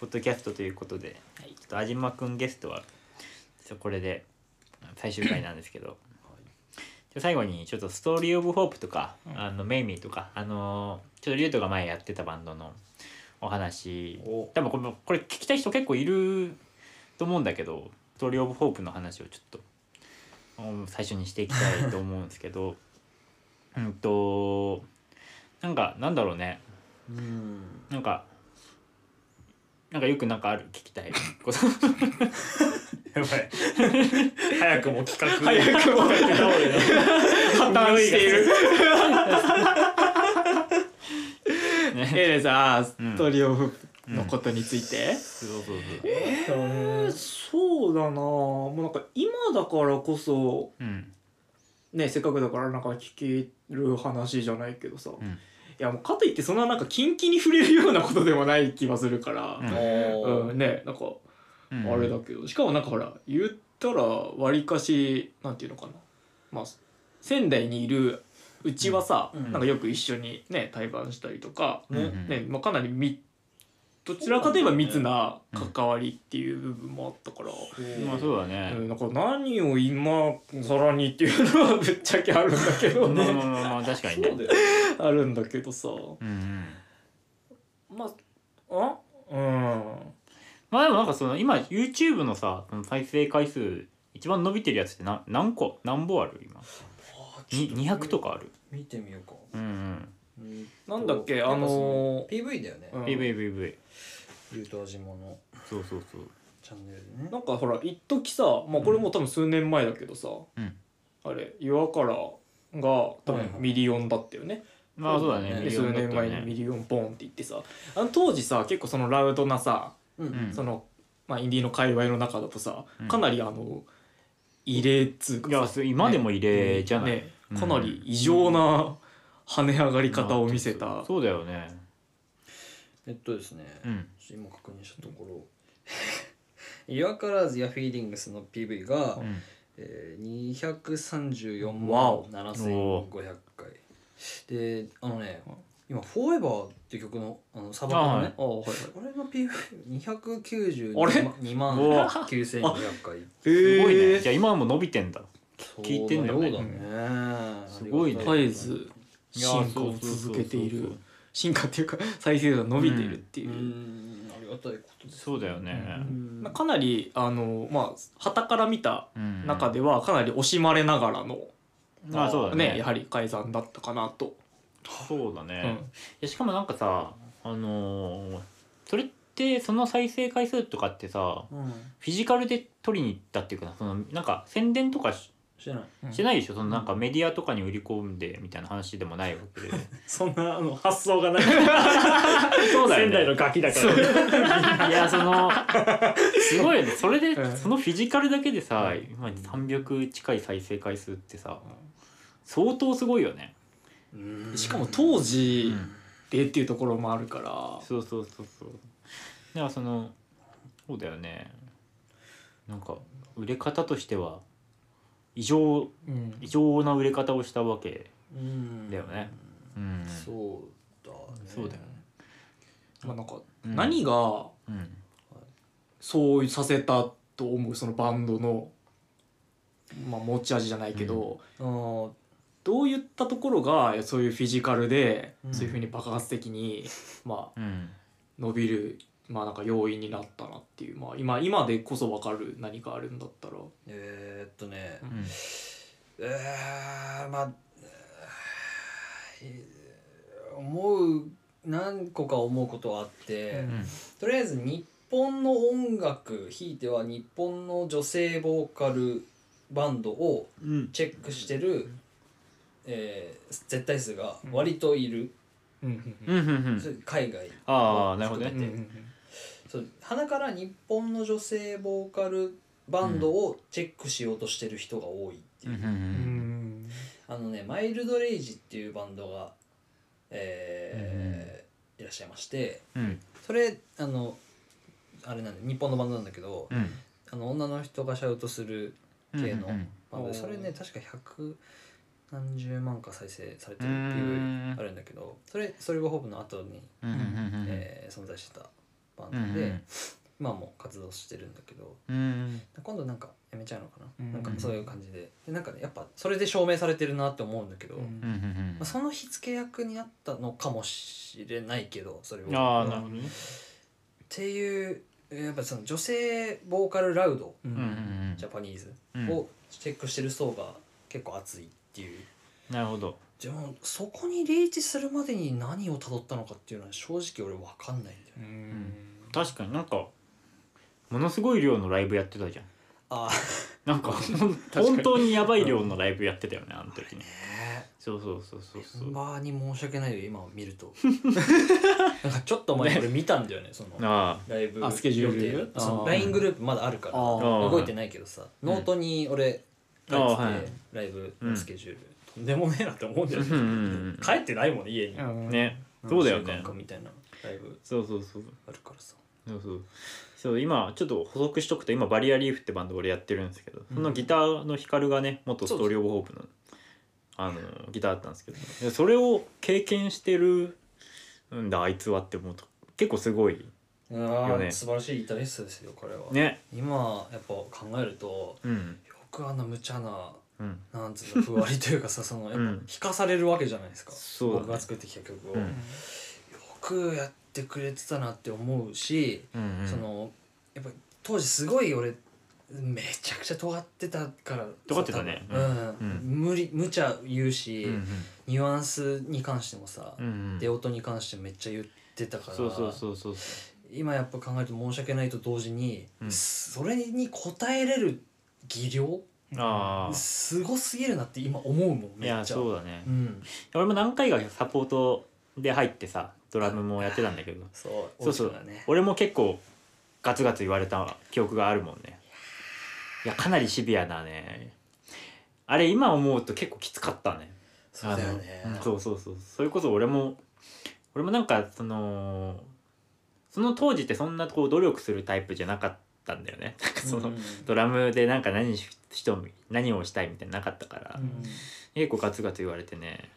21回目のうんポッドキャストということで、はい。ちょっと安島くんゲストはこれで最終回なんですけど。じゃあ最後にちょっとストーリー・オブ・ホープとか、あのメイミーとかあのーちょっとリュウトが前やってたバンドのお話お。多分これこれ聞きたい人結構いると思うんだけどストーリー・オブ・ホープの話をちょっとうん最初にしていきたいと思うんですけど。うんとなんかなんだろうね。うん。なんかなんかよくなんかある聞きたい。ことやばい。早くも企画。早くも破綻しているねえでさあスうんトーリーオブのことについて、そうだな。もうなんか今だからこそうん。ねせっかくだからなんか聞ける話じゃないけどさ、んいやもうかといってそんななんかキンキンに触れるようなことでもない気はするから、うん。うん。ねなんかうん。あれだけど、しかもなんかほら言ったらわりかしなんていうのかな。まあ仙台にいるうちはさ、うん。なんかよく一緒にね対バンしたりとか、うん。うん。ねまあ、かなりみどちらかといえば密な関わりっていう部分もあったから、まあそうだね、うんなんか何を今更にっていうのはぶっちゃけあるんだけどまあねまあまあまあ確かにね。あるんだけどさ。うんうん。まああうん。まあでもなんかその今 YouTube のさ再生回数一番伸びてるやつってな何個？何本ある今？に200とかある。見てみようか。うんうんうんなんだっけ？あのー PV だよね。うん。PVPV ゆうとあじまの。そうそうそう。チャンネルでね。なんかほら一時さまあこれもう多分数年前だけどさ、うん。あれ「岩から」が多分はいはい。ミリオンだったよね、まあそうだね。そうだね。で数年前にミリオンボンって言ってさあの当時さ結構そのラウドなさ、うん。うん。その、まあ、インディーの界隈の中だとさ、うん。かなりあの異例っつうかいやす今でも異例じゃない、ねかなり異常な跳ね上がり方を見せた、そうだよね。えっとですね。うん。今確認したところ「Your Colors や Feelings」の PV が、うん。えー、234わお。万7500回。であのね今「Forever」っていう曲のあのサバのね。あはいはい。これの PV292 あれ？2万うわ。9200回。すごいね。へじゃあ今はもう伸びてんだ。聞いてんだね。ね。すごいね。絶えず進化を続けている。進化っていうか再生が伸びているっていう。う、ん。ありがたいことですそうだよね。うん。まあ、かなりあのまあ旗から見たうん。中ではかなり惜しまれながらの、まあそうだね。ねやはり改ざんだったかなと、そうだね、うん。いやしかもなんかさあのーそれってその再生回数とかってさうん。フィジカルで取りに行ったっていうかなそのなんか宣伝とかししてない。うん。してないでしょ？そのなんかメディアとかに売り込んでみたいな話でもないわけで。そんなあの発想がない。そうだよね。仙台のガキだから。いやその すごいよね。それでうん。そのフィジカルだけでさうん今300近い再生回数ってさ相当すごいよね。うん。しかも当時うん。でっていうところもあるから、そうそうそうそう。だからそのそうだよね。なんか売れ方としては異常うん。異常な売れ方をしたわけ。うん。だよね。うん。そうだね。そうだよね。まあ、なんかうん。何がうん。そうさせたと思うそのバンドの、まあ、持ち味じゃないけど、あーどういったところがそういうフィジカルで、うん。そういうふうに爆発的に、まあ、うん。伸びる、まあ、なんか要因になったなっていう、まあ、今今でこそ分かる何かあるんだったら。えーっとね。うん。えー、まあえー思う何個か思うことはあって、うん。とりあえず日本の音楽ひいては日本の女性ボーカルバンドをうん。チェックしてる、えー絶対数が割といる、うん。海外ああなるほどね。うんうんそう鼻から日本の女性ボーカルバンドをチェックしようとしてる人が多いっていう、うんあのねマイルドレイジっていうバンドが、えーいらっしゃいましてうん。それあのあれなんで日本のバンドなんだけど、うん。あの女の人がシャウトする系のうんうんバンそれね確か何十万か再生されてうるっていうあるんだけどそれソリボホープの後に、うんうんうんうん。えー存在してたバンドで、うんうん今も活動してるんだけどうん今度なんかやめちゃうのかな、うんなんかそういう感じで。でなんかねやっぱそれで証明されてるなって思うんだけど、うんうんうん。まあ、その火付け役になったのかもしれないけどそれうんをああなるほどね。っていうやっぱその女性ボーカルラウドううんうんうん。ジャパニーズうんをチェックしてる層が結構熱いっていう。なるほどでもそこにリーチするまでに何をたどったのかっていうのは正直俺分かんないんだようねん。確かになんかものすごい量のライブやってたじゃん。ああ なんか かに。本当にやばい量のライブやってたよねあの時にねそうそうそうそうそう。メンバーに申し訳ないよ今見ると。なんかちょっと前俺見たんだよねそのあライブあスケジュール。予定あー。その LINE グループまだあるからあー。動いてないけどさノートに俺書いててあーはい。ライブのスケジュールでもねえなって思うんだよあうんうんねうん。帰ってないもんね家に。うん。ね。そうだよね。間かみたいなライブそうそうそうあるからさ。そうそう。そう今ちょっと補足しとくと今バリアリーフってバンド俺やってるんですけどそのギターのヒカルがね元 Story of Hope のあのギターだったんですけどでそれを経験してるんだあいつはって思うと結構すごいあよね。ー素晴らしいギタリストですよこれは。ね。今やっぱ考えるとうん。よくあんな無茶なうん。なんつうのふわりというかさそのやっぱうん。弾かされるわけじゃないですか、そうだね。僕が作ってきた曲を、うん。よくやってくれてたなって思うし、うんうん。そのやっぱ当時すごい俺めちゃくちゃ尖ってたから尖ってたね。多分。うん。うん。無理無茶言うし、うんニュアンスに関してもさ、うんうん。出音に関してもめっちゃ言ってたからそうそうそうそう今やっぱ考えると申し訳ないと同時に、うん。それに応えれる技量ああすごすぎるなって今思うもんいやめっちゃ。そうだね。うん。俺も何回かサポートで入ってさドラムもやってたんだけど。そうそうそう。大きくだね。俺も結構ガツガツ言われた記憶があるもんね。いやかなりシビアなね。あれ今思うと結構きつかったね。そうだよね。あのうんそうそうそう。それこそ俺も俺もなんかそのその当時ってそんなこう努力するタイプじゃなかったんだよね。なんかその、うん。ドラムでなんか何し人何をしたいみたいなのなかったから、うん。結構ガツガツ言われてね。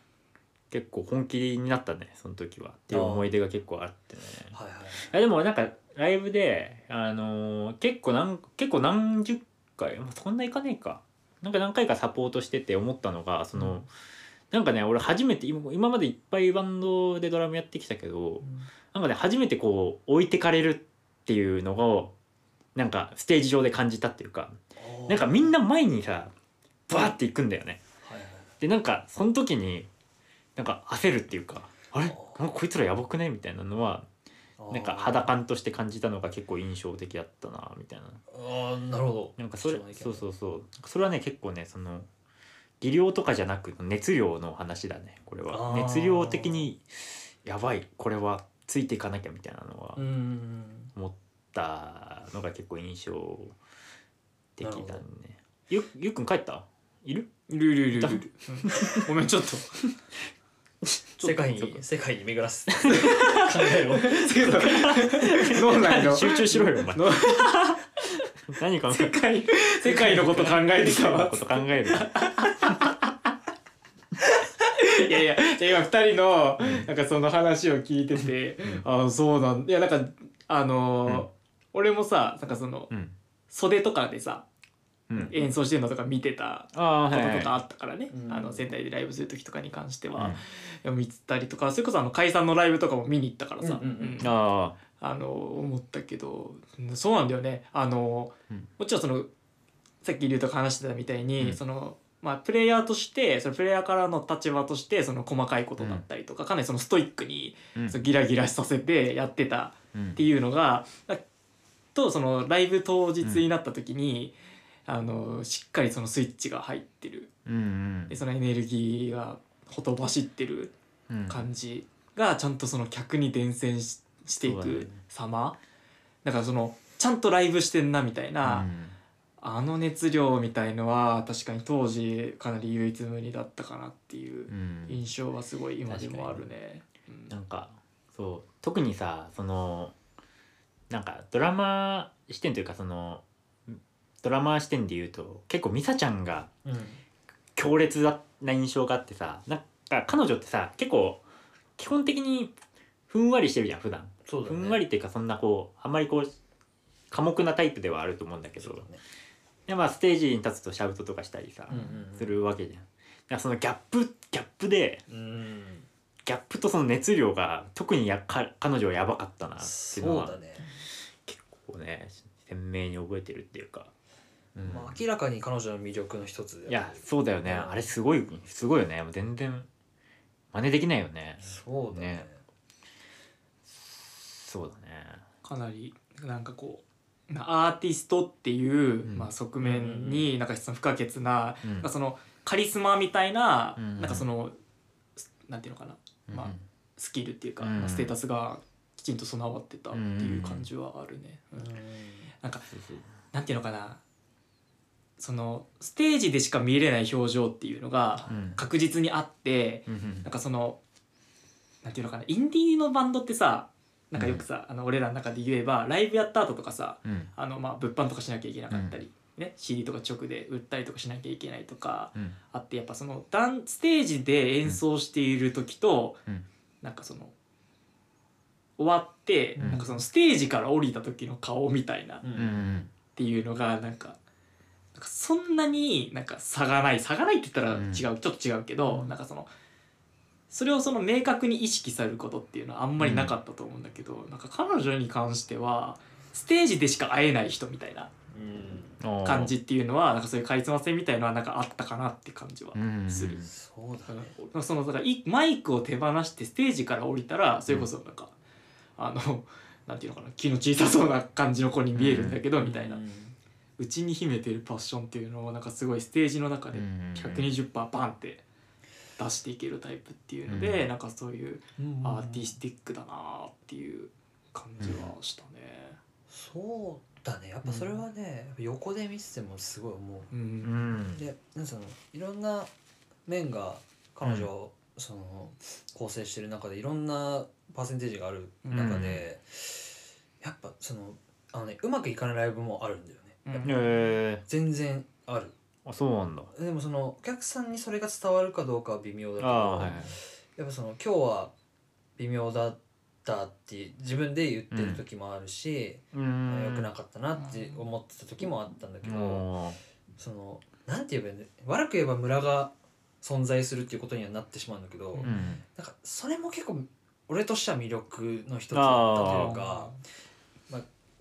結構本気になったねその時は。っていう思い出が結構あってね。はいはいでもなんかライブであのー結構何結構何十回まあそんないかねえか。なんか何回かサポートしてて思ったのがその、なんかね俺初めて今今までいっぱいバンドでドラムやってきたけどなんかね初めてこう置いてかれるっていうのをなんかステージ上で感じたっていうかなんかみんな前にさバーっていくんだよね。はいはいでなんかその時になんか焦るっていうかあれ？なんかこいつらやばくね？みたいなのはなんか肌感として感じたのが結構印象的だったなみたいな。あーなるほど。なんかそれそうそうそう。それはね結構ねその技量とかじゃなく熱量の話だねこれは。熱量的にやばいこれはついていかなきゃみたいなのはうん。思ったのが結構印象的だね。ゆゆっくん帰った？いる？いるいるいるいる。うん ごめん ちょっと。世界に世界に巡らす。考えろ。脳内の集中しろよお前。の。何考え世界世界のこと考えてたわ。こと考える。いやいやじゃあ今二人のなんかその話を聞いてて、ああそうなんいやなんかあのーうん俺もさなんかそのうん。袖とかでさうん。演奏してるのとか見てたああこはいはい。ととかあったからね、うん。あの仙台でライブする時とかに関しては、うん。いや見てたりとかそれこそあの解散のライブとかも見に行ったからさ、うんうんうん。うん。ああの思ったけどうんそうなんだよね。あの、うん。もちろんそのさっき龍とか話してたみたいに、うん。そのまあプレイヤーとしてそのプレイヤーからの立場としてその細かいことだったりとか、かなりそのストイックに、あうん。そのギラギラさせてやってたうんっていうのがだとそのライブ当日になった時に、あのしっかりそのスイッチが入ってる。うんでそのエネルギーがほとばしってるうん。感じがちゃんとその客に伝染ししていく様。だからそのちゃんとライブしてんなみたいな、うん。あの熱量みたいのは確かに当時かなり唯一無二だったかなっていううん。印象はすごい今でもあるね。うん。なんかそう特にさそのなんかドラマ視点というかそのドラマ視点で言うと結構ミサちゃんがうん。強烈だな印象があってさなんか彼女ってさ結構基本的にふんわりしてるじゃん普段。そうだね。ふんわりっていうかそんなこうあんまりこう寡黙なタイプではあると思うんだけど。ね。でまあステージに立つとシャウトとかしたりさ、するわけじゃん。だからそのギャップギャップでうんギャップとその熱量が特にやか彼女はやばかったなっていうのはそうだね。結構ね鮮明に覚えてるっていうか、うん。まあ明らかに彼女の魅力の一つだよね。いやそうだよね。うんあれすごいすごいよね。もう全然真似できないよね。そうだね。ね。そうだね。かなりなんかこうなアーティストっていう、うん。まあ、側面になんかその不可欠な,、うん。そのカリスマみたいな、うん。なんかそのなんていうのかな、まあうん。スキルっていうか、うん。まあステータスがきちんと備わってたっていう感じはあるね。うん。なんかなんていうのかな。そのステージでしか見れない表情っていうのがうん。確実にあって、なんかそのなんていうのかな。インディーのバンドってさなんかよくさ、あの俺らの中で言えばライブやった後とかさうん。あのまあ物販とかしなきゃいけなかったり、ね、CD とか直で売ったりとかしなきゃいけないとかうん。あってやっぱそのダンステージで演奏している時と、うん。なんかその終わって、うん。なんかそのステージから降りた時の顔みたいなっううん。んていうのがなんかなんかそんなになんか差がない。差がないって言ったら違う、うんちょっと違うけど、うん。なんかそのそれをその明確に意識されることっていうのはあんまりなかったと思うんだけど、なんか彼女に関してはステージでしか会えない人みたいなうんうん感じっていうのはなんかそういうカリスマ性みたいのはなんかあったかなって感じはうん。する。そうだね。そのだからいマイクを手放してステージから降りたらそれこそなんか、あのなんていうのかな気の小さそうな感じの子に見えるんだけど、みたいな。うん。うちに秘めてるパッションっていうのをなんかすごいステージの中でうん。120%バンって出していけるタイプっていうので、うん。なんかそういうアーティスティックだなっていう感じはしたね。そうだね。やっぱそれはね、横で見ててもすごい思う。うん。うん。でなんかそのいろんな面が彼女をその構成してる中でいろんなパーセンテージがある中で、やっぱそのあのねうまくいかないライブもあるんだよね、全然ある。あそうなんだ。でもそのお客さんにそれが伝わるかどうかは微妙だけど、やっぱその今日は微妙だったって自分で言ってる時もあるし、うん。良くなかったなって思ってた時もあったんだけど、うん。そのなんて言えばいいんだ悪く言えばムラが存在するっていうことにはなってしまうんだけど、うん。うんなんかそれも結構俺としては魅力の一つだったというか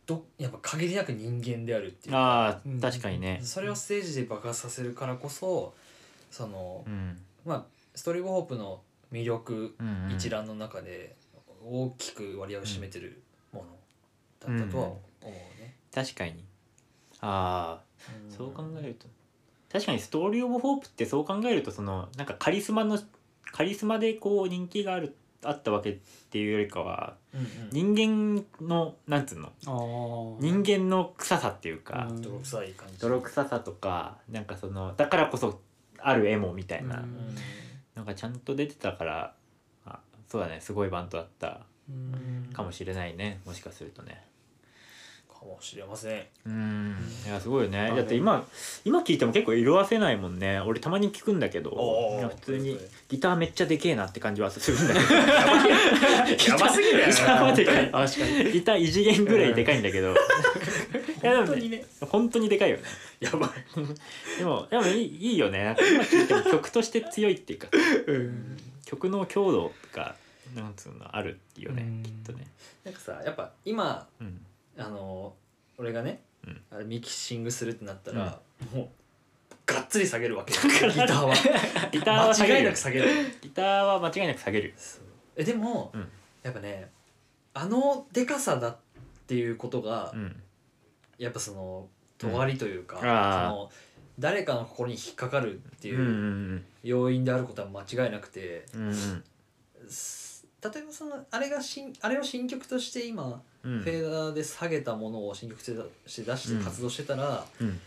どやっぱ限りなく人間であるっていうかあ確かにね。それをステージで爆発させるからこそその、うん。まあストリートホープの魅力一覧の中で大きく割合を占めてるものだったとは思うね。確かに。ああうん。そう考えると。確かにストーリー・オブ・ホープってそう考えるとそのなんかカリスマのカリスマでこう人気があるあったわけっていうよりかはうんうん。人間のなんつうの？人間の臭さっていうか、うん。泥臭い感じ。泥臭さとかなんかそのだからこそあるエモみたいな、うん。うんなんかちゃんと出てたからあそうだねすごいバンドだったうん。かもしれないねもしかするとね。かもしれません。うん。いやすごいよね。だって今今聞いても結構色あせないもんね。俺たまに聞くんだけど普通にギターめっちゃでけえなって感じはするんだけど。やばすぎるよギターはでかい確かにギター異次元ぐらいでかいんだけど。いやでもね本当にね。本当にでかいよ。ねやばい。でもでもいいいいよね。なんか今聞いても曲として強いっていうか。うん。曲の強度がなんつうのあるっていうねうん。きっとね。なんかさやっぱ今うん。あの俺がね、うん。あれミキシングするってなったら、もうがっつり下げるわけよ ギターは。ギターは間違いるなく下げる。ギターは間違いなく下げる。えでも、うん。やっぱねあのでかさだっていうことが、うん。やっぱその尖りというか、その誰かの心に引っかかるっていうん要因であることは間違いなくて、うんうん。す例えばそのあれが新あれを新曲として今、うん。フェーダーで下げたものを新曲として出して活動してたら、うん。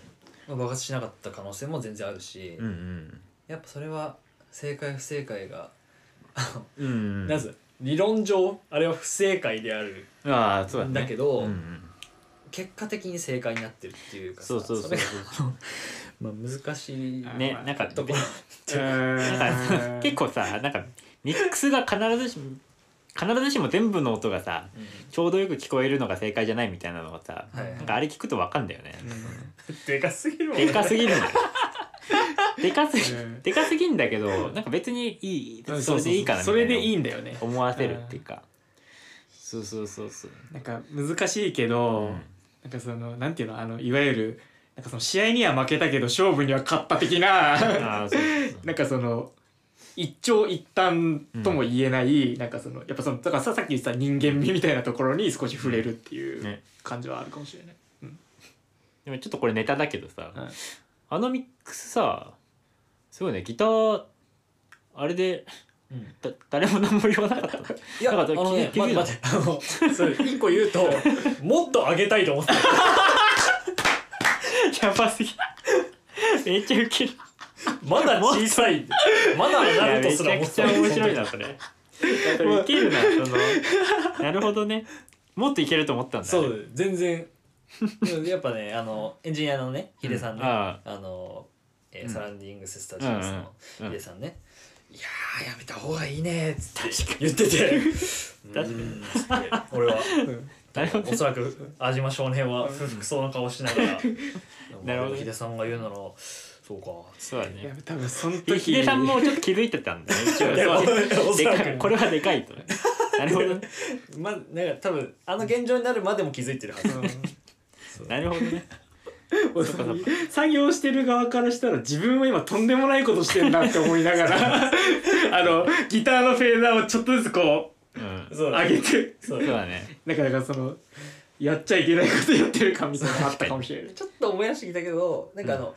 まあ、爆発しなかった可能性も全然あるし、うんうんやっぱそれは正解不正解が、うんうん なぜ理論上あれは不正解である。ああそうだね。だけどうんうん。結果的に正解になってるっていうかさそうそうそうれそうが まあ難しいねなんかところなんか 結構さなんかミックスが必ずしも必ずしも全部の音がさちょうどよく聞こえるのが正解じゃないみたいなのがさ、はいなんかあれ聞くとわかんだよね、でかすぎるもんでかすぎる でかすぎうん。でかすぎんだけどなんか別にいい。それでいいかなみたいな。それでいいんだよね。思わせるっていうか。そうそうそうそう。なんか難しいけど、うん。なんかそのなんていうのあのいわゆるなんかその試合には負けたけど勝負には勝った的な。なんかその一長一短とも言えない、なんかそのやっぱそのだからささっき言ってた人間味みたいなところに少し触れるっていうね。感じはあるかもしれない。でもちょっとこれネタだけどさ、はい。あのミックスさすごいねギターあれでうん。だ誰も何も言わなかったの？いやあなんかのね気づ待っていた待ってあのそれ一個言うと もっと上げたいと思ってた。やばすぎ。めっちゃウケる。まだ小さいまだいなやめちゃるとすら思くちゃ面白いなそれ。ウケるなその。なるほどね。もっといけると思ったんだそう全然。やっぱねあのエンジニアのねヒデさんね、ああ。の、えーうん。サラウンディングススタジオスのうんヒデさんね「いやーやめた方がいいね」っつって言ってて「確かに俺は。なるほどおそらく安島少年は不服そうな顔しながら。なるほどね。ヒデさんが言うならそうか。そうだいやね多分そので時ヒデさんもちょっと気づいてたんだね一応。いやそうおそらく。でかいこれはでかいとなるほどね。まあなんか多分あの現状になるまでも気づいてるはず。なるほどね。う んそっかそっか。作業してる側からしたら自分は今とんでもないことしてんなって思いながらあのギターのフェーダーをちょっとずつこうん。そうう上げて。そうそうだね。なかなかそのやっちゃいけないことやってるかみたいなのあったかもしれない。ちょっと思い出してきたけどなんかあの、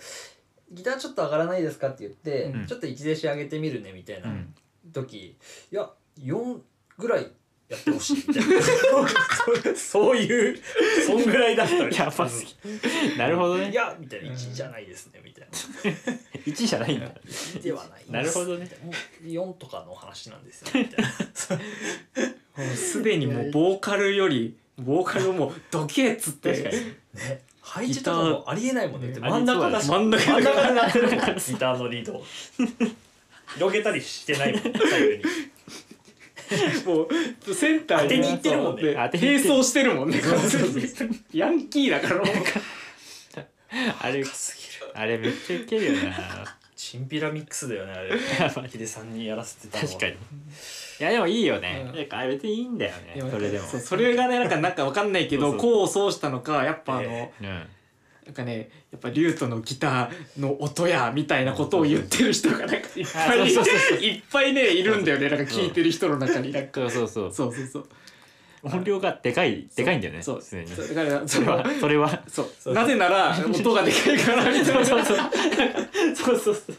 ギターちょっと上がらないですかって言って、うん。ちょっと一弟子上げてみるねみたいなうん。時、いや4ぐらいやってほしいみたいな。そ うそういうそんぐらいだったらやばすぎ。なるほどね。いやみたいな1じゃないですねみたいな。1じゃないんだ。1ではないなるほどね。もう4とかの話なんですよみたいな。もうすでにもうボーカルよりボーカルをもうどけっつって。確かに。ね配置とかもありえないもんね。真ん中だし。真ん中真ん中になってるもんギターのリード。を広げたりしてないもん。左右に。もうセンター当てに行ってるもんね。並走してるもんね。ヤンキーだからもう。あれめっちゃウケるよな。チンピラミックスだよねあれ。ヒデさんにやらせてたのは。確かにいやでもいいよね、うん。なんかあれ別にいいんだよね。それでも。そうそれがねなんかなんかわかんないけどそうそう。功を奏したのかやっぱあの、えうんなんかねやっぱリュートのギターの音やみたいなことを言ってる人がなんかいっぱいいっぱいねいるんだよね。なんか聞いてる人の中になんか。そうそうそう。そうそうそう。音量がでかいでかいんだよね。そう。普通に。だからそそれはのそれは。そう。そうなぜなら音がでかいからみたいな。そうそう。そうそうそう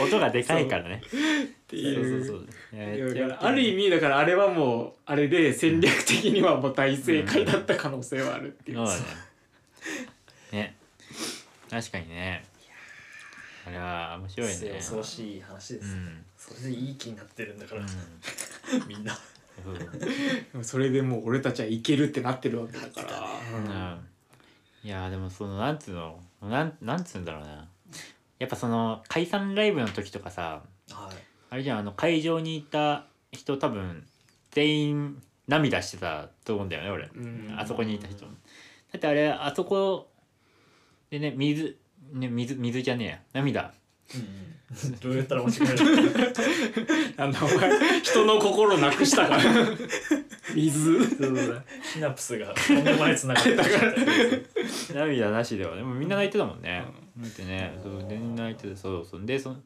音がでかいからね。っていう。そうそうある意味だからあれはもうあれで戦略的にはもう大正解だった可能性はあるっていう、そうだね。ね。確かにね。あれは面白いね。恐ろしい話です、うん。それでいい気になってるんだから、うみんな。ん。それでもう俺たちはいけるってなってるわけだから、うん。いやでもそのなんつうの？なんなんつうんだろうなやっぱその解散ライブの時とかさはい。あれじゃんあの会場にいた人多分全員涙してたと思うんだよね俺、うん。あそこにいた人。だってあれあそこでね水ね水水じゃねえや。涙うん、どうやったら間違える？なんだお前人の心なくしたから。水。シナプスがとんでもないつながってた涙なしではでもみんな泣いてたもんね、泣いてね。そうみんな泣いててそうそう。でその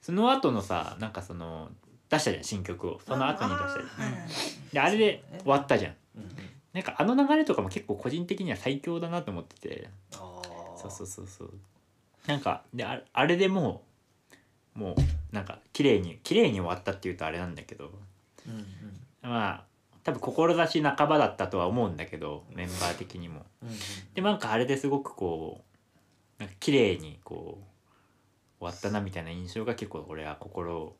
その後のさなんかその出したじゃん新曲を。その後に出したじゃん。であれで終わったじゃん。なんかあの流れとかも結構個人的には最強だなと思ってて。そうそうそうそう。なんかでああれでもうもうなんか綺麗に綺麗に終わったっていうとあれなんだけどうんうん。まあ多分志半ばだったとは思うんだけどメンバー的にも。うんうん。でなんかあれですごくこうなんか綺麗にこう終わったなみたいな印象が結構俺は心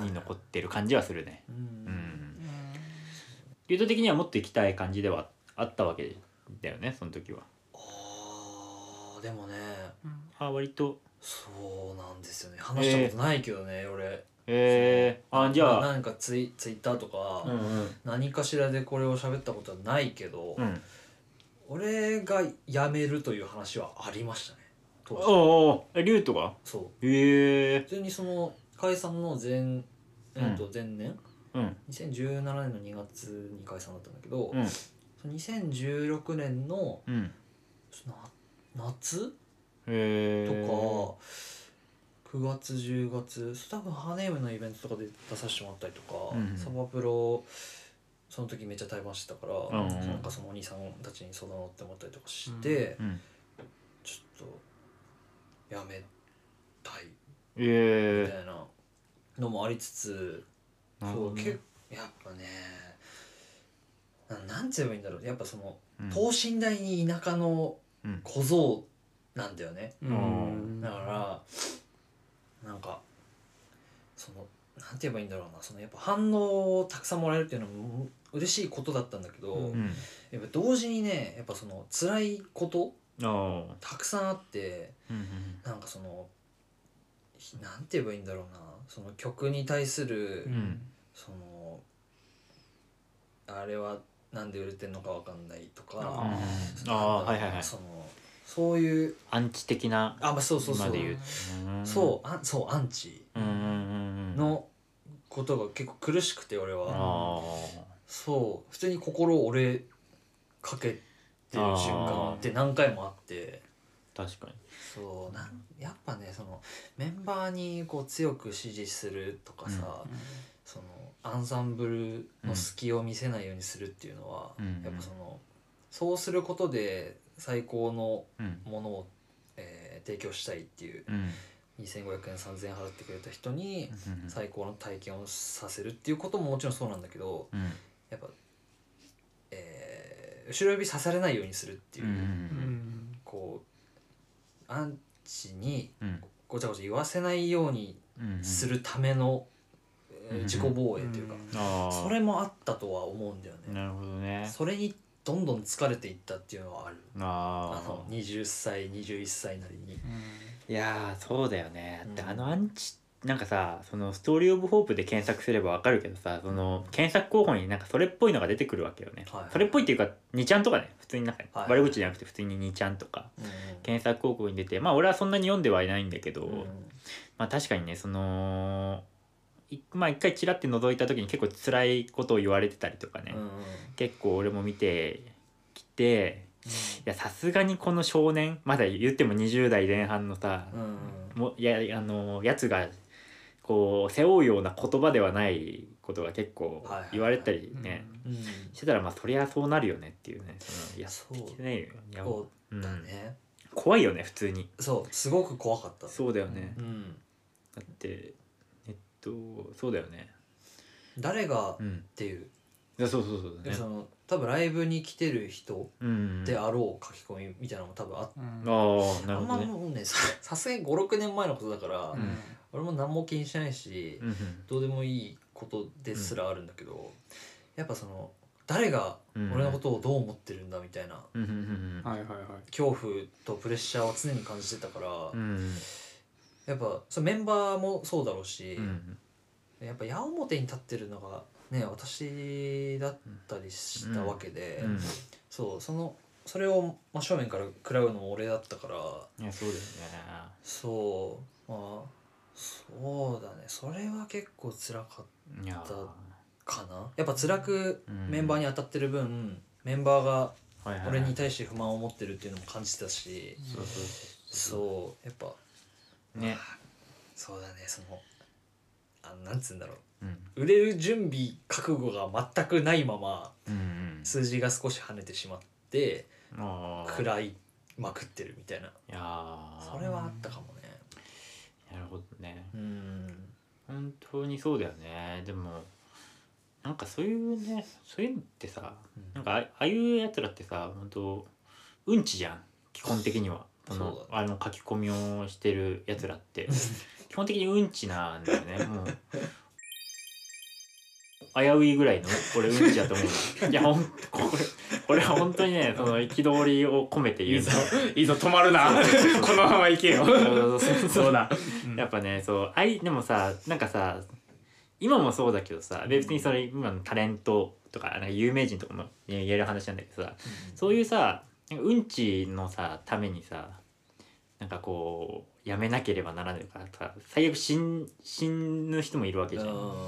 に残ってる感じはするね。ううん。ん。流動的にはもっと行きたい感じではあったわけだよねその時は。ああでもね。あ割とそうなんですよね。話したことないけどね、俺。えー、あじゃまあ何かツイツイッターとか、うんうん。何かしらでこれを喋ったことはないけど、うん。俺が辞めるという話はありましたね。当時。おうおう。えリュウトが？そう。へえ普通にその解散の前,、えーと前年？うん。2017年の2月に解散だったんだけど、うん。その2016年のうん。な夏？へとえか、9月10月多分ハネームのイベントとかで出させてもらったりとか、うんサバプロその時めっちゃ対バンしてたから、うんうん。なんかそのお兄さんたちに相談乗ってもらったりとかして、うんちょっとやめたい。みえたいなのもありつつ、なるほどね。そうけやっぱねななんて言えばいいんだろう。やっぱそのうん。等身大に田舎のうん。小僧なんだよね、うん。だからなんかそのなんて言えばいいんだろうな。そのやっぱ反応をたくさんもらえるっていうのも嬉しいことだったんだけど、うん。うんやっぱ同時にねやっぱその辛いことたくさんあってうんうんなんかそのひなんて言えばいいんだろうな。その曲に対する、ん。そのあれはなんで売れてんのかわかんないとか、あああはいはいはい。そのそういうアンチ的なあまあそうそうそう。今で言う。うん。そうあそうアンチうんうんうんうん。のことが結構苦しくて俺は、あそう。普通に心を折れかけてる瞬間って何回もあって。あ確かに。そうなんやっぱねそのメンバーにこう強く支持するとかさ、そのアンサンブルの隙を見せないようにするっていうのは、うん。やっぱそのそうすることで最高のうん。ものを、えー提供したいっていううん。2500円3000円払ってくれた人にうん最高の体験をさせるっていうことももちろんそうなんだけどうん。やっぱ、えー後ろ指さされないようにするっていう、こうアンチにうん。ごちゃごちゃ言わせないようにうんするための、自己防衛というか、それもあったとは思うんだよね。なるほどね。それにどんどん疲れていったっていうのはある。ああの20歳21歳なりに。いやーそうだよね。だってうん。あのアンチなんかさそのストーリー・オブ・ホープで検索すればわかるけどさその検索候補になんかそれっぽいのが出てくるわけよね、はい。それっぽいっていうか2ちゃんとかね普通になんかはい。悪口じゃなくて普通に2ちゃんとかうん検索広告に出てまあ俺はそんなに読んではいないんだけど、うんまあ確かにねそのいまあ一回チラって覗いた時に結構辛いことを言われてたりとかね、うんうん結構俺も見てきていやさすがにこの少年まだ言っても20代前半のさ、うんうん。もいやあのやつがこう背負うような言葉ではないことが結構言われたりね、うん。してたらまあそりゃそうなるよねっていうね。そのいやそうだね、怖いよね普通に。そうすごく怖かった。そうだよね、うん、だってとそうだよね。誰がっうん。ていう、いやそうそうそうだね。でその多分ライブに来てる人うんであろう書き込みみたいなのも多分あっうん。ああなあんまもうねささすがに56年前のことだから、ん。俺も何も気にしないし、うんどうでもいいことですらあるんだけど、やっぱその誰がうん。俺のことをどう思ってるんだみたいなうんうんうんはいはいはい。恐怖とプレッシャーを常に感じてたから、うんやっぱそのメンバーもそうだろうし、うんやっぱ矢面に立ってるのがね私だったりしたわけで、うんそうそのそれを真正面から食らうのも俺だったからいやそうだよね。そうまあそうだね。それは結構辛かったかな。やっぱ辛くうん。メンバーに当たってる分、メンバーが俺に対して不満を持ってるっていうのも感じてたし、そうやっぱね。そうだねそのあなんつうんだろう。うん。売れる準備覚悟が全くないままうんうん。数字が少し跳ねてしまってああ食らいまくってるみたいな。いやー。それはあったかもね。なるほどね。うん。本当にそうだよね。でもなんかそういうねそういうのってさなんかあああいうやつらってさ本当うんちじゃん。基本的にはそのそうあの書き込みをしてるやつらって。基本的にうんちなんだよね もう。危ういぐらいの俺うんちだと思う。いやほんこれこれは本当にねその憤りを込めて言ういいぞいいぞ止まるな。このまま行けよ。そうそうそう。そうだ。やっぱねそうあいでもさなんかさ今もそうだけどさ別にそれ今のタレントとかなんか有名人とかも言える話なんだけどさそういうさうんちのさためにさなんかこうやめなければならないからさ最悪死ん死ぬ人もいるわけじゃん。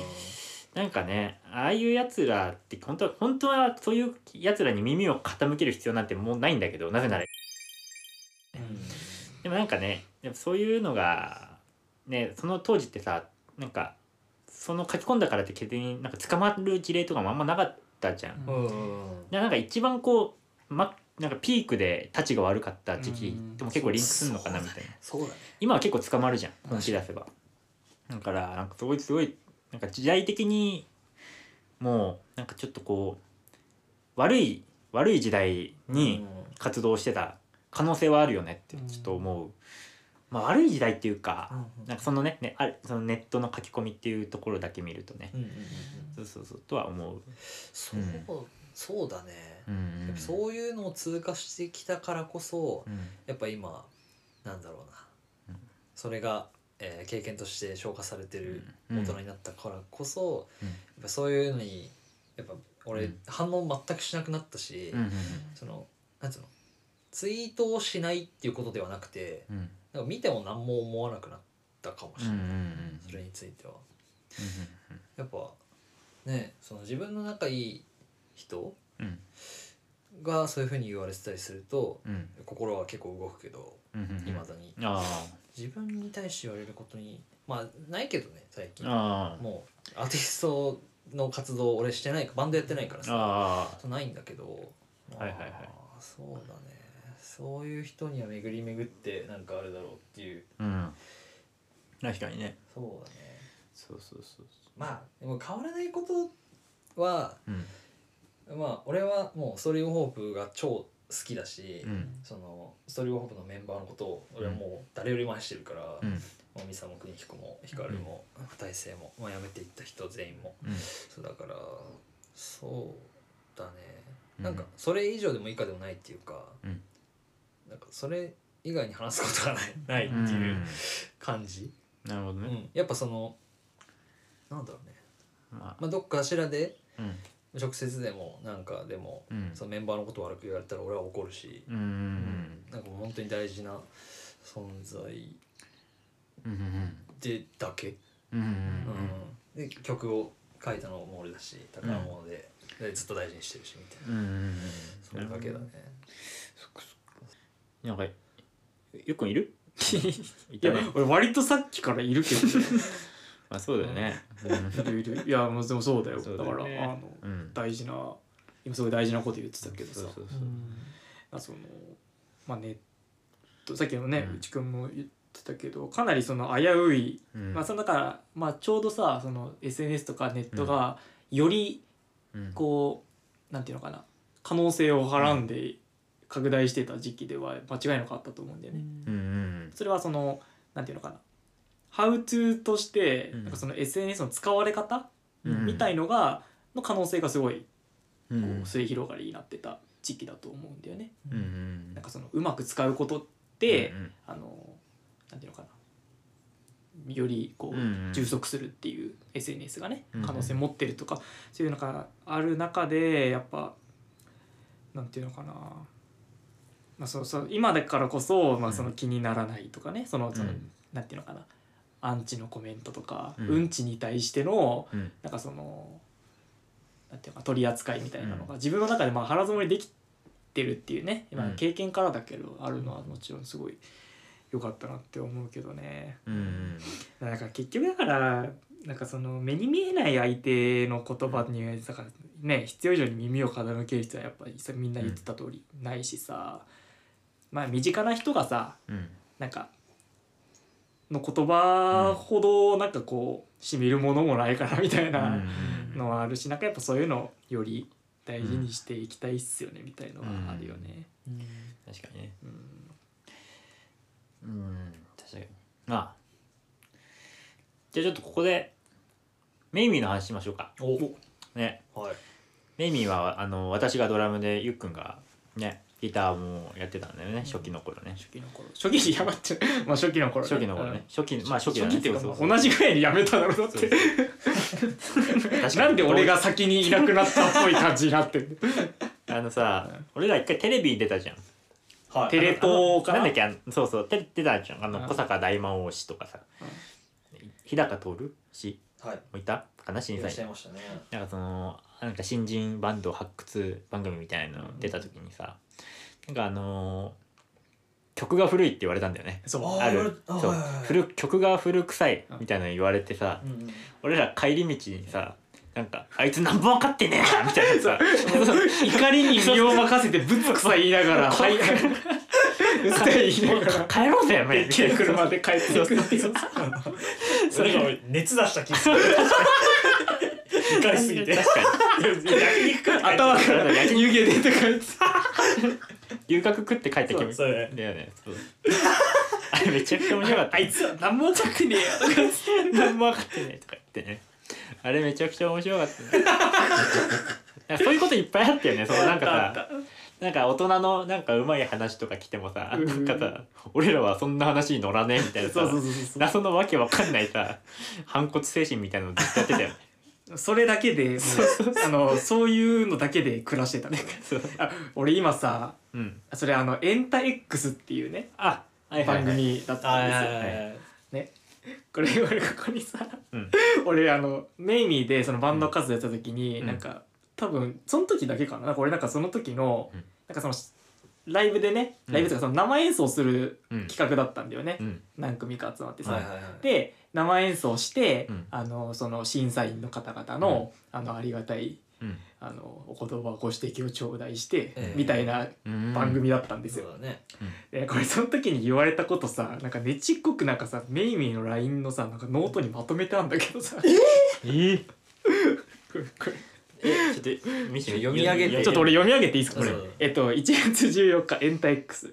なんかねああいうやつらって本当は本当はそういうやつらに耳を傾ける必要なんてもうないんだけどなぜならでもなんかねやっぱそういうのがねその当時ってさなんかその書き込んだからって決定になんか捕まる事例とかもあんまなかったじゃん。うんうんでなんか一番こう、ま、なんかピークでたちが悪かった時期うん。でも結構リンクするのかなみたいな。そうだね。今は結構捕まるじゃん。本気出せばだからなんかすごいすごいなんか時代的にもうなんかちょっとこう悪い悪い時代に活動してた可能性はあるよねってちょっと思う、まあ悪い時代っていうか、なんかそのねねあるそのネットの書き込みっていうところだけ見るとね、そうそうそうとは思う、そうそうだね。うんやっぱそういうのを通過してきたからこそうん。やっぱ今なんだろうな、うんそれが、えー経験として消化されてるうん。大人になったからこそ、うん。やっぱそういうのにやっぱ俺、うん。反応全くしなくなったし、うんうんそのなんつうのツイートをしないっていうことではなくてうん。なんか見ても何も思わなくなったかもしれない、うんうんうんそれについては。うん。やっぱねその自分の仲いい人うん。がそういうふうに言われてたりするとうん。心は結構動くけどうんうんいまだに。あ自分に対して言われることにまあないけどね最近。ああ。もうアーティストの活動俺してないかバンドやってないからさああ。そうないんだけどはいはいはい。まあそうだね。そういう人には巡り巡ってなんかあるだろうっていう。うん。確かにね。そうだね。そうそうそう。まあでも変わらないことはうんまあ俺はもうストーリー・オブ・ホープが超好きだし、うん。そのストーリー・オブ・ホープのメンバーのことを俺はもう誰よりも愛してるから、うん。もうミサも邦彦も光も大勢も、まあ、辞めていった人全員も。うん。そうだからそうだね。うん。なんかそれ以上でも以下でもないっていうか、うん。なんかそれ以外に話すことがないないっていう感じ、なるほどね。うん。やっぱそのなんだろうね、まあ。まあ、どっかしらでうん直接でもなんかでも、うん。そのメンバーのこと悪く言われたら俺は怒るし、うん。うんなんかもう本当に大事な存在でだけ、で曲を書いたのも俺だし宝物で,、でずっと大事にしてるしみたいな、それだけだね、なんかよくいる？い いや俺割とさっきからいるけどねまあそうだよね。いるいるいやもうでもそうだよ。そうだからあのうん。大事な今すごい大事なこと言ってたけどさ。そうそうそう。あそのまあネットさっきのね、うん。内くんも言ってたけどかなりその危うい、うん。まあそのだから、まあ、ちょうどさその SNS とかネットがよりうん。こう、なんていうのかな可能性をはらんで拡大してた時期では間違いなかったと思うんだよね。うんうん。それはそのなんていうのかな「How to」として、うん。なんかその SNS の使われ方、うん。みたいのがの可能性がすごいこううん末広がりになってた時期だと思うんだよね。うんうん。なんかそのうまく使うことって、うんうん。あのなんていうのかな。よりこう、うんうん。充足するっていう SNS がね可能性持ってるとか、そういうのがある中でやっぱなんていうのかな、まあ、そうそう今だからこそ、まあ、その気にならないとかねそのその、うん。なんていうのかなアンチのコメントとか、ううんん、ちに対してのうん。なんかそのなんていうのか取り扱いみたいなのが自分の中でまあ腹積もりできてるっていうね、まあうん。経験からだけどあるのはもちろんすごい良かったなって思うけどね。うんだから結局だからなんかその目に見えない相手の言葉にだからね必要以上に耳を傾ける人はやっぱりさみんな言ってた通りないしさ、まあ身近な人がさうん。なんかの言葉ほどなんかこうしみるものもないかなみたいなのはあるしなんかやっぱそういうのをより大事にしていきたいっすよねみたいのはあるよね。確かにね。うん。うん。確かに。まあ。じゃあちょっとここでメイミーの話しましょうか。お。ね。はい。メイミーはあの私がドラムでゆっくんがねギターもやってたんだよね初期の頃ね。初期の頃。初期にやばっちゃうまあ初期の頃ね。初期の頃ね。初期まあ初期だね。初期っていうかそうそうまあ同じぐらいにやめただろうだって。なんで俺が先にいなくなったっぽい感じになってる あのさ俺ら一回テレビに出たじゃん。はい。テレ東かな？な？んだっけ？そうそう。テ出たじゃん。あのうん。小坂大魔王氏とかさ。日高徹氏はい。もいた？かな？審査いらっしゃい員ましたね。なんかそのなんか新人バンド発掘番組みたいなの出た時にさなんかあのー曲が古いって言われたんだよね。そう。ある。そう。あはいはいはい。古曲が古臭いみたいなの言われてさうんうん。俺ら帰り道にさなんか「あいつ何も分かってねえな」みたいなさ。怒りに身を任せてぶつくさ言いながら「はい」う。っせえ言い。ながら帰ろうぜやめみたいな車で帰ってそれが熱出した気がする すぎて。確かに。焼肉食って頭から焼出て帰って牛角食って帰った気分そうだよね。そう。あれめちゃくちゃ面白かった。あいつは何も分かってねえよとか何も分かってねえとか言ってね。あれめちゃくちゃ面白かったね。そういうこといっぱいあったよね。そのなんかさなんか大人のなんかうまい話とか来てもさうんなんかさ俺らはそんな話に乗らねえみたいなさ謎のわけわかんないさ反骨精神みたいなのずっとやってたよねそれだけでもうあのそういうのだけで暮らしてたね。俺今さうん。それあの「エンタ X」っていうねあはいはい番はい。組だったはいんですよ、はいはいこれ俺ここにさ、うん。俺あのメイミーでそのバンド活動やった時に、うん。なんか多分その時だけかな。なんか俺なんかその時の、うん。なんかそのライブでねライブというかその生演奏するうん。企画だったんだよね、うん。何組か集まってさ、はいはいはいで生演奏して、うん。あのその審査員の方々の,、あのありがたいうん。あのお言葉ご指摘を頂戴して、ええ。みたいなうん。番組だったんですよ。ね。でこれその時に言われたことさなんかねちっこくなんかさメイミーの LINE のさなんかノートにまとめてあんだけどさ。えー？これこれえちょっと見せて読み上げて。ちょっと俺読み上げていいですか？これ。えっと1月14日エンタ X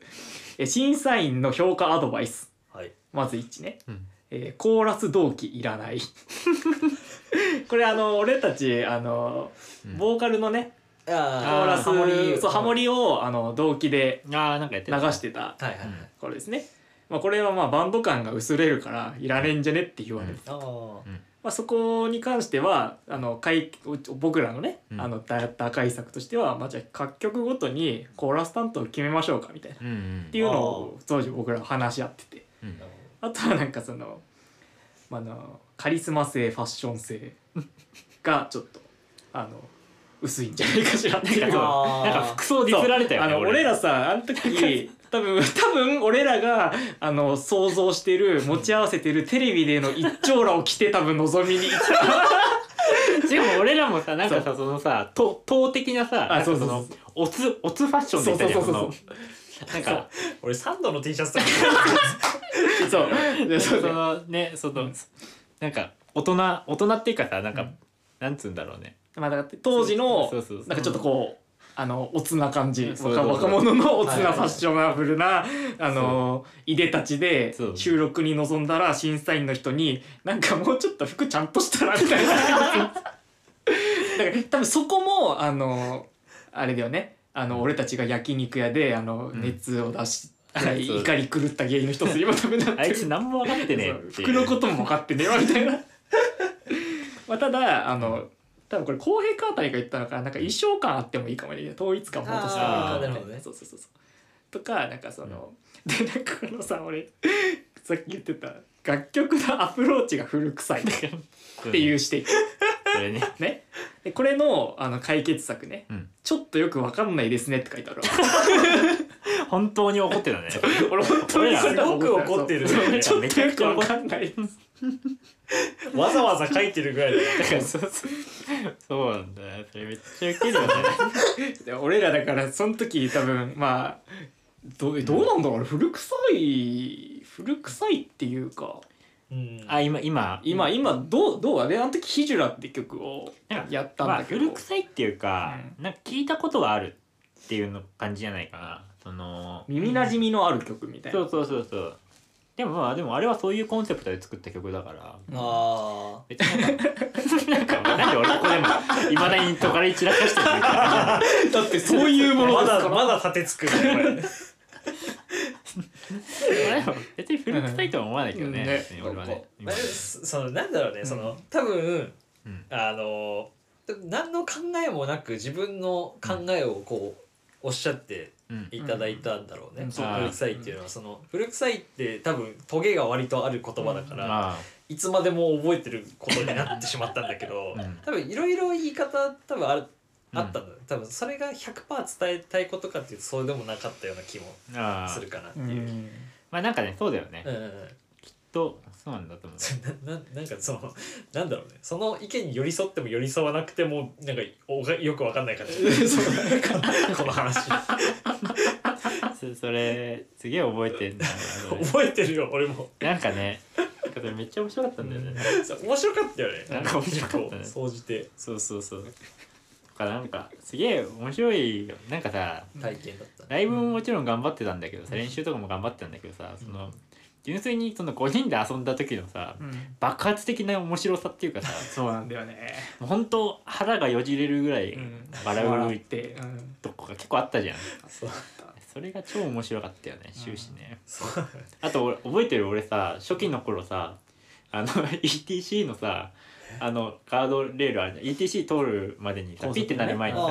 え審査員の評価アドバイス。はい。まず1ね、うん。えーコーラス同期いらない。これあの俺たちあのうん。ボーカルのねコあー。ラスハモリそうハモリをあの同期であーなんかやって流たしてたはいはいはい。これですね、まあ、これはまあバンド感が薄れるからいらねえんじゃねって言われて、ああまあ、そこに関してはあの解僕らのね、うん。あの打打開策としては、まあ、じゃあ各曲ごとにコーラス担当を決めましょうかみたいな。っうんうん。ていうのを当時僕らは話し合ってて。うん。あとはなんかその,、まあ、あのカリスマ性ファッション性 がちょっとあの薄いんじゃないかしら。っていうなんか服装ディスられたよねあの俺らさあの時 多分多分俺らがあの想像してる持ち合わせてるテレビでの一丁羅を着て多分望みに。行ったしかも俺らもさなんかさそのさと党的なさあそうそうそう。オツオツファッションでそうそうそうそのなんか俺サンドの T シャツとか。そう。でそのねそのなんか大人大人っていうかさなんか、うん。なんつうんだろうね。まあだ当時のそうそうそう。なんかちょっとこうあのおつな感じ。若若者のおつなファッショナブルなあのいでたちで収録に臨んだら審査員の人になんかもうちょっと服ちゃんとしたらみたいな。だから多分そこもあのあれだよね。あの俺たちが焼肉屋であのん。熱を出しそう。怒り狂った原因の一つにも多分なってあいるつ何も分かってねえ服のことも分かってねえわみたいなまあただあの多分これ浩平かあたりが言ったのかなんか衣装感あってもいいかもね。統一感もっとしたらいいかもね。そうそうそうそう。とかなんかその、でなんかこのさ俺さっき言ってた楽曲のアプローチが古臭いっていう指摘それね。ね。でこれのあの解決策ね、うん。ちょっとよく分かんないですねって書いてあるわ。本当に怒ってたね。俺本当にすごく怒ってるね。ちょっとよく分かんないわざわざ書いてるぐらいだよだからそうそう。そうなんだよ。それめっちゃウケるよね。で俺らだからその時多分まあどうどうなんだろう。あれ古臭い古臭いっていうかうん。あ今今。今今どうどうあれあの時「ヒジュラ」って曲をやったんまあだけど、古臭いっていうか、なんか聞いたことがあるっていうの感じじゃないかな。その耳なじみのある曲みたいな、そうそうそうそう。でもまあでもあれはそういうコンセプトで作った曲だから。あ別になんか なんかなんで俺ここでもいまだにとから散らかしてるみたいな。だってそういうものまですから。だまだ立てつくね 別に古臭いとは思わないけどねうん。ね。別に俺はねまあそそのなんだろうね、その多分、うん。あの何の考えもなく自分の考えをこうおっしゃってうん。いただいたんだろうね、古臭いっていうのは。その古臭いって多分トゲが割とある言葉だから、まあ。いつまでも覚えてることになってしまったんだけど、うん。多分いろいろ言い方多分ああったんだよ多分それが100%伝えたいことかっていうとそうでもなかったような気もするかなってういう。ん。まあなんかねそうだよね。うんうんうん。とそうなんだと思う。なななんかそのなんだろうね。その意見に寄り添っても寄り添わなくてもなんかおがよくわかんない感じ。この話。そ それすげえ覚えてんだよなそれ覚えてるよ俺も。なんかねなんかそれめっちゃ面白かったんだよね。そう面白かったよね。なんか面白かったね。総じて。そうそうそう。だからなんかすげえ面白いよ。なんかさ体験だったね。ライブももちろん頑張ってたんだけどさ練習とかも頑張ってたんだけどさその純粋にその5人で遊んだ時のさうん。爆発的な面白さっていうかさ そうなんだよね。本当腹がよじれるぐらいうん。笑うって。うん。とこが結構あったじゃん。そう。それが超面白かったよね終始ね。あと俺覚えてる俺さ初期の頃さあの ETC のさあのガードレールあるじゃん。ETC 通るまでにさね。ピッてなる前にさ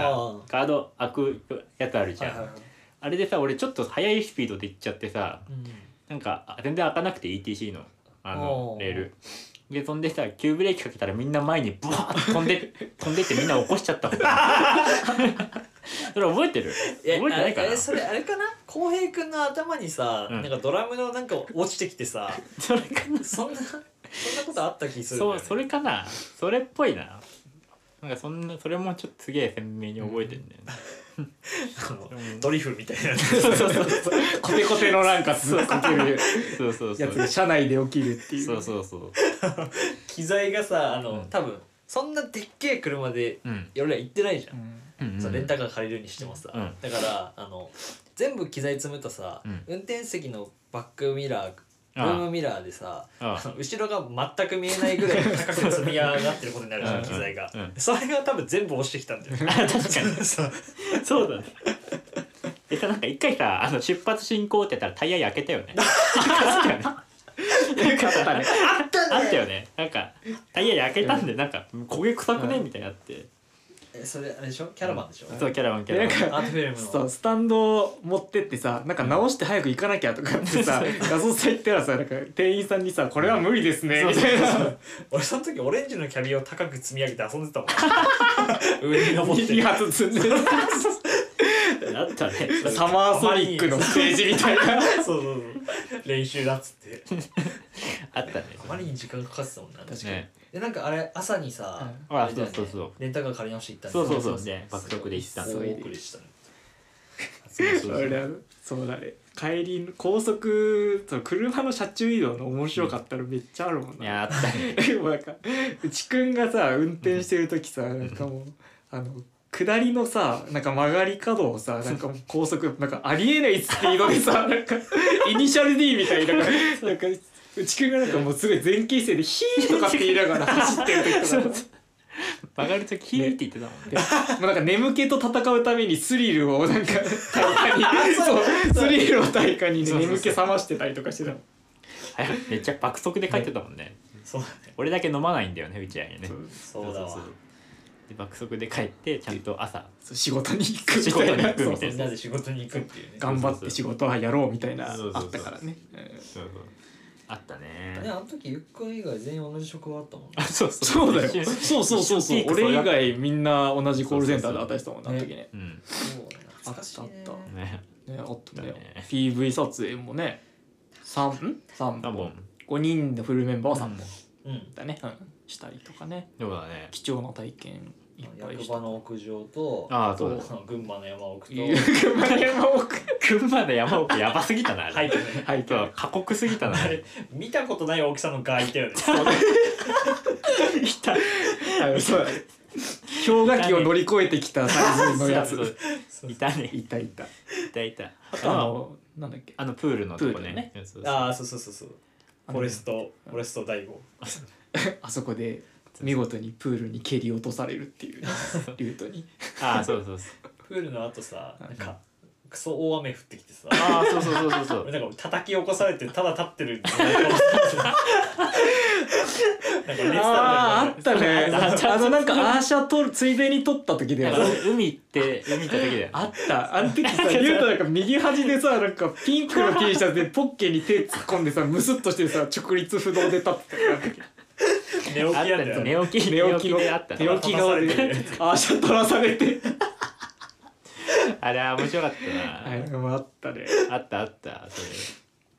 ガード開くやつあるじゃん、はいはいはいあれでさ俺ちょっと速いスピードで行っちゃってさうん。なんかあ全然開かなくて ETC のあのレール。でそんでさ急ブレーキかけたらみんな前にブワーッと飛んで 飛んでってみんな起こしちゃった それ覚えてる？え覚えてないかな？それあれかな？浩平君の頭にさ、うん。なんかドラムのなんか落ちてきてさ。それかな？そんなそんなことあった気するね。そうそれかな。それっぽいな。なんかそんなそれもちょっとすげえ鮮明に覚えてんだよね、ドリフみたいなそうそうそうコテコテのなんかすごいかけるそうそうそう。やつが車内で起きるっていう。そうそうそう。機材がさあの、うん。多分そんなでっけえ車でうん。俺ら行ってないじゃん、うん。うん。そうレンタカー借りるにしてもさ、うん。だからあの全部機材積むとさ、うん。運転席のバックミラールームミラーでさあ後ろが全く見えないぐらい高く積み上がってることになるじゃうんん機材が、うん。それが多分全部落ちてきたんだよあ確かに。そう。だね。でさなんか一回さあの出発進行ってやったらタイヤ焼けたよね。あったよね。あったね。あったよね。なんかタイヤ焼けたんでなんか焦げ臭くね？みたいになってえそれあれでしょ？キャラバンでしょ、そうキャラバンキャラバンなんかアートフィルムのそうスタンド持ってってさなんか直して早く行かなきゃとかってさ画像さ言ったらさなんか店員さんにさ「これは無理ですね」みたいな。俺その時オレンジのキャビを高く積み上げて遊んでたもん。上に登って。2発積んで あったねサマーソニックのステージみたいな。そうそうそう。練習だっつって。あったね。あまりに時間かかってたもんな。確ねでなんかあれ朝にさ、うん。あれだよね。そうそうそう。レンタカー借り直して行ったんそうそううそう。ね爆速で行った。そう遅れしたねそうそう。そう俺はそうだね。帰りの高速その車の車中移動の面白かったのめっちゃあるもんな、いやあったね。で もなんか内くんがさ運転してる時さなんかもうあの下りのさなんか曲がり角をさなんか高速なんかありえないスピードでさ なんかイニシャル D みたいな。なんかなんか内くんがなんかもうすごい前傾姿勢でヒーとかって言いながら走ってる時とか。曲がるとキーって言ってたもんね。でもうなんか眠気と戦うためにスリルをなんか対価にそう。スリルを対価にねそうそうそう。眠気覚ましてたりとかしてたのはいめっちゃ爆速で帰ってたもんね。そう。だね俺だけ飲まないんだよねうちらにね。そう。だわ。そうで爆速で帰ってちゃんと朝そう仕事に行くみ仕事にたいな。そう行くみたいなみんなで仕事に行くっていうね。頑張って仕事はやろうみたいなそうそうそう。あったからね。うんそうそう。あったね。ねあの時ゆっくん以外全員同じ職場あったもんね。あそうそう。そうだよ。そうそうそうそう。俺以外みんな同じコールセンターで働いてたもんなあの時ね。うん。そうねあった。あっね。ねあったね。ね。PV 撮影もね三ん三多分。本5人のフルメンバーは3本うん。だね、うん、したりとかね。そうだね。貴重な体験いっぱいした。役場の屋上とああそうだあの群馬の山奥と。熊山奥。群馬の山奥やばすぎたな。あれはいはいそう過酷すぎたな。見たことない大きさのガいたよねいた。あのそう。氷河期を乗り越えてきたサイズのやつ。そうそういたね。いたいた。いたいた。あとあのなんだっけ？あのプールのとこプールねね。そうそうああそうそうそうそう。フォレストフォレスト大悟 あそこで見事にプールに蹴り落とされるっていうね リュートに。ああそうそうそう。プールの後さなんかクソ大雨降ってきてさ。ああそうそうそうそうそう。俺 なんか叩き起こされてただ立ってるなんか熱あーあったね。あのなんかアーシャ撮るついでに撮った時だよ海行って海行った時だよ。あった。あの時さリュウトなんか右端でさなんかピンクの T シャツでポッケに手突っ込んでさムスッとしてさ直立不動で立ってた寝起きあったよ寝起き寝起き。のであった。寝起き顔で立たされて。るアーシャ撮らされて。あれは面白かったな、はいもうあったね。あったあった。それ。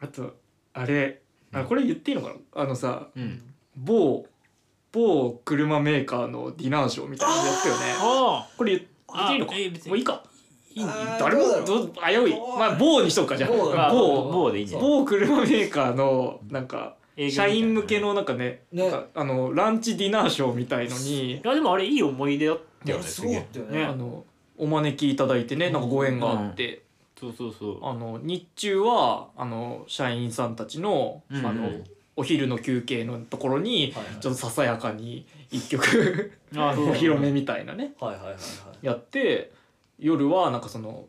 あとあれあこれ言っていいのかな？あのさうん。某某車メーカーのディナーショーみたいなのやったよね。あこれ言言っていいのか？あえもういいか？いい誰も危うい。まあ某にしとくかじゃあ。某あ某某でいいんじゃない？某車メーカーのなんか社員向けのなんかねね。なんかあのランチディナーショーみたいのに。いやでもあれいい思い出だったよ。ねよね。あのお招きいただいてねなんかご縁があって、そうそうそう。あの日中はあの社員さんたちの,、うん。あのお昼の休憩のところにはいはい。ちょっとささやかに一曲 お披露目みたいなね。はいはいはいはい。やって夜はなんかその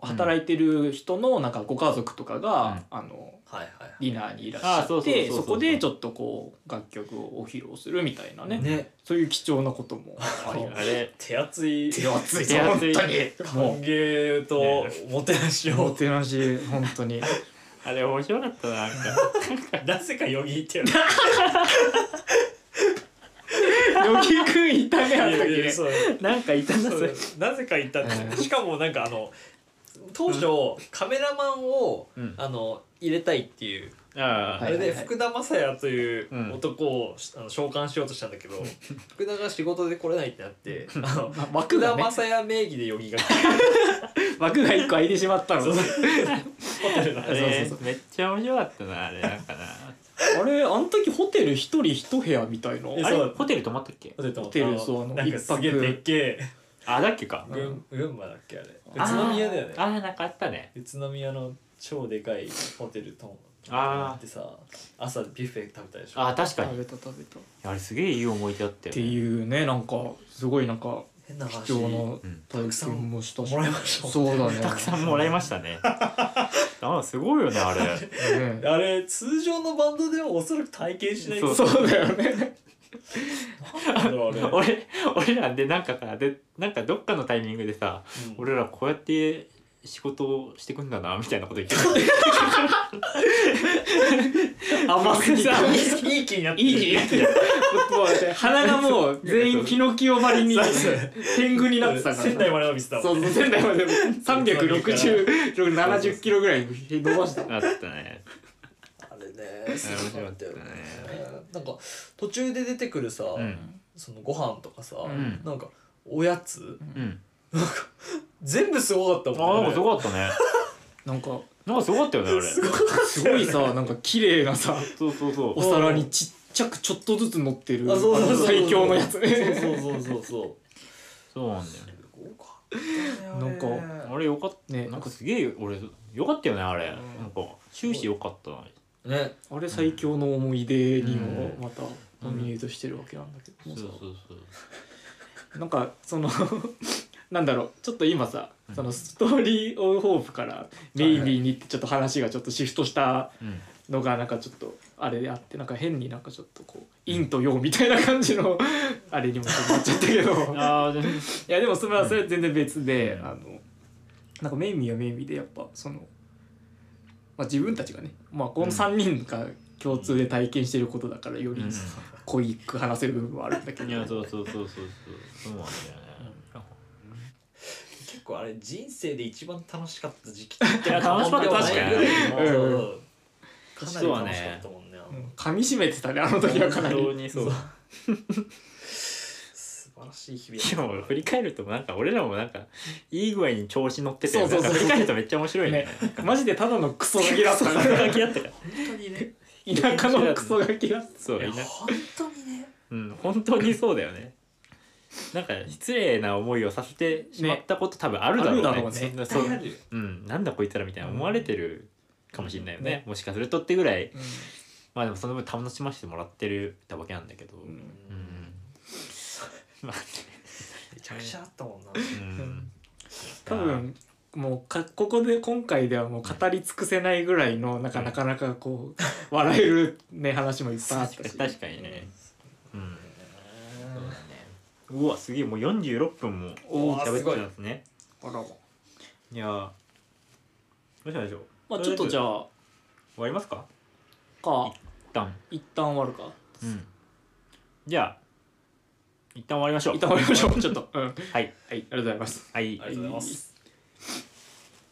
働いてる人のなんかご家族とかが、あのはいはいディナーにいらっしあゃってそこでちょっとこう楽曲をお披露するみたいなね。ね。そういう貴重なこともあり あれ手厚い。手厚い。手厚い。本当に歓も迎とおもてなしうおもをてなし本当にあれ面白かったななんかなぜかよぎってる乃木くんいたねあの時ねなんかいたななぜか言ったしかもなんかあの当初カメラマンをうん。あの入れたいっていうあああれではいはい。はい福田正也といううん。男をあの召喚しようとしたんだけど福田が仕事で来れないってなってあのま枠福田がね正也名義でよぎが枠が一個空いてしまったの。そうねそう。ホテルのあそうれそうそう。めっちゃ面白かったなあれなんかな。あれあの時ホテル一人一部屋みたいな。えあれ？そう。ホテル泊まったっけ？ホテルとホテルそうあのなんかすげえでっけえ。あだっけか。群群馬だっけあれ。あ宇都宮だよね。あーなんかあったね。宇都宮の超でかいホテルとあー。ってさ朝ビュッフェ食べたでしょ。あー確かに。食べた食べた。っあれすげえいい思い出だったよてねいうねなんかすごいなんか変な話。貴重なうん。体験もしたし。もらいましたそうだね。たくさんもらいましたね。あすごいよねあれ。ね。あれ通常のバンドではおそらく体験しない。そう。そうだよね あれ。俺俺らでなんかさでなんかどっかのタイミングでさうん。俺らこうやって仕事をしてくんだなみたいなこと言って 甘すぎたいいいい気になってる。いい気になってる。鼻がもう全員ピノキオばりに天狗になってたから仙台まで伸びてたそうそう仙台まで36070 キロぐらい伸ばした。あったねあれねすごかったよね面なんか途中で出てくるさ、うん。そのご飯とかさ、ん。なんかおやつ？うん。全部すごかったもんあなんかすごかったね。なんかなんかすごかったよねあれ。すごすごいさなんか綺麗なさそうそうそう。お皿にちっちゃくちょっとずつ乗ってるあそうそうそう最強のやつ。ねそうそうそうそう。そうそうなんだよね。なんかあれよかった。ね。なんかすげえ俺よかったよねあれ。ん。なんか終始よかった。なね。あれ最強の思い出にもうん。またノミネートしてるわけなんだけどもさ。そうそうそうなんかその なんだろう。ちょっと今さそのストーリー・オブ・ホープからメイビーにってちょっと話がちょっとシフトしたうん。のがなんかちょっとあれであってなんか変になんかちょっとこう陰と陽みたいな感じの あれにもちょっとなっちゃったけど。いやでもそれはそれは全然別で、うん。あのなんかメイミーはメイミーでやっぱその、まあ、自分たちがね、まあ、この3人が共通で体験してることだからよりうん。濃いく話せる部分はあるんだけど、いやそうそうそうそうそう。そうなんだよね結構あれ人生で一番楽しかった時期いや楽しかった確かに。うん。うんかなり楽しかったもんね。噛み締めてたねあの時はかな本当りにそう 素晴らしい日々しかも振り返るとなんか俺らもなんかいい具合に調子乗っててそうそうそう。なんか振り返るとめっちゃ面白いね。ねマジでただのクソガキだった。からだけだったから本当にね。田舎のクソガキだった。そう本当にね。うん本当にそうだよね。なんか失礼な思いをさせてしまったこと、多分あるだろうね。あるだろうね。そんなそう絶対あるよ。うん、なんだこいつらみたいな思われてるかもしれないよね,、ねもしかするとってぐらい。うん。まあでもその分楽しませてもらってるたわけなんだけど。うん、うん まあめちゃくちゃあったもんな。うん。多分もうかここで今回ではもう語り尽くせないぐらいのなんかなかなかこう笑えるね話もいっぱいあったし。確かにね。うん、そうだね。うわすげえもう46分もおー喋ってたんですね。あらまい。やー。どうしましょう。まあちょっとじゃああ。終わりますか？か。一旦。一旦終わるか。うん。じゃあ一旦終わりましょう。一旦終わりましょう。ちょっと。うん。はい。はい。ありがとうございます。はい。ありがとうございます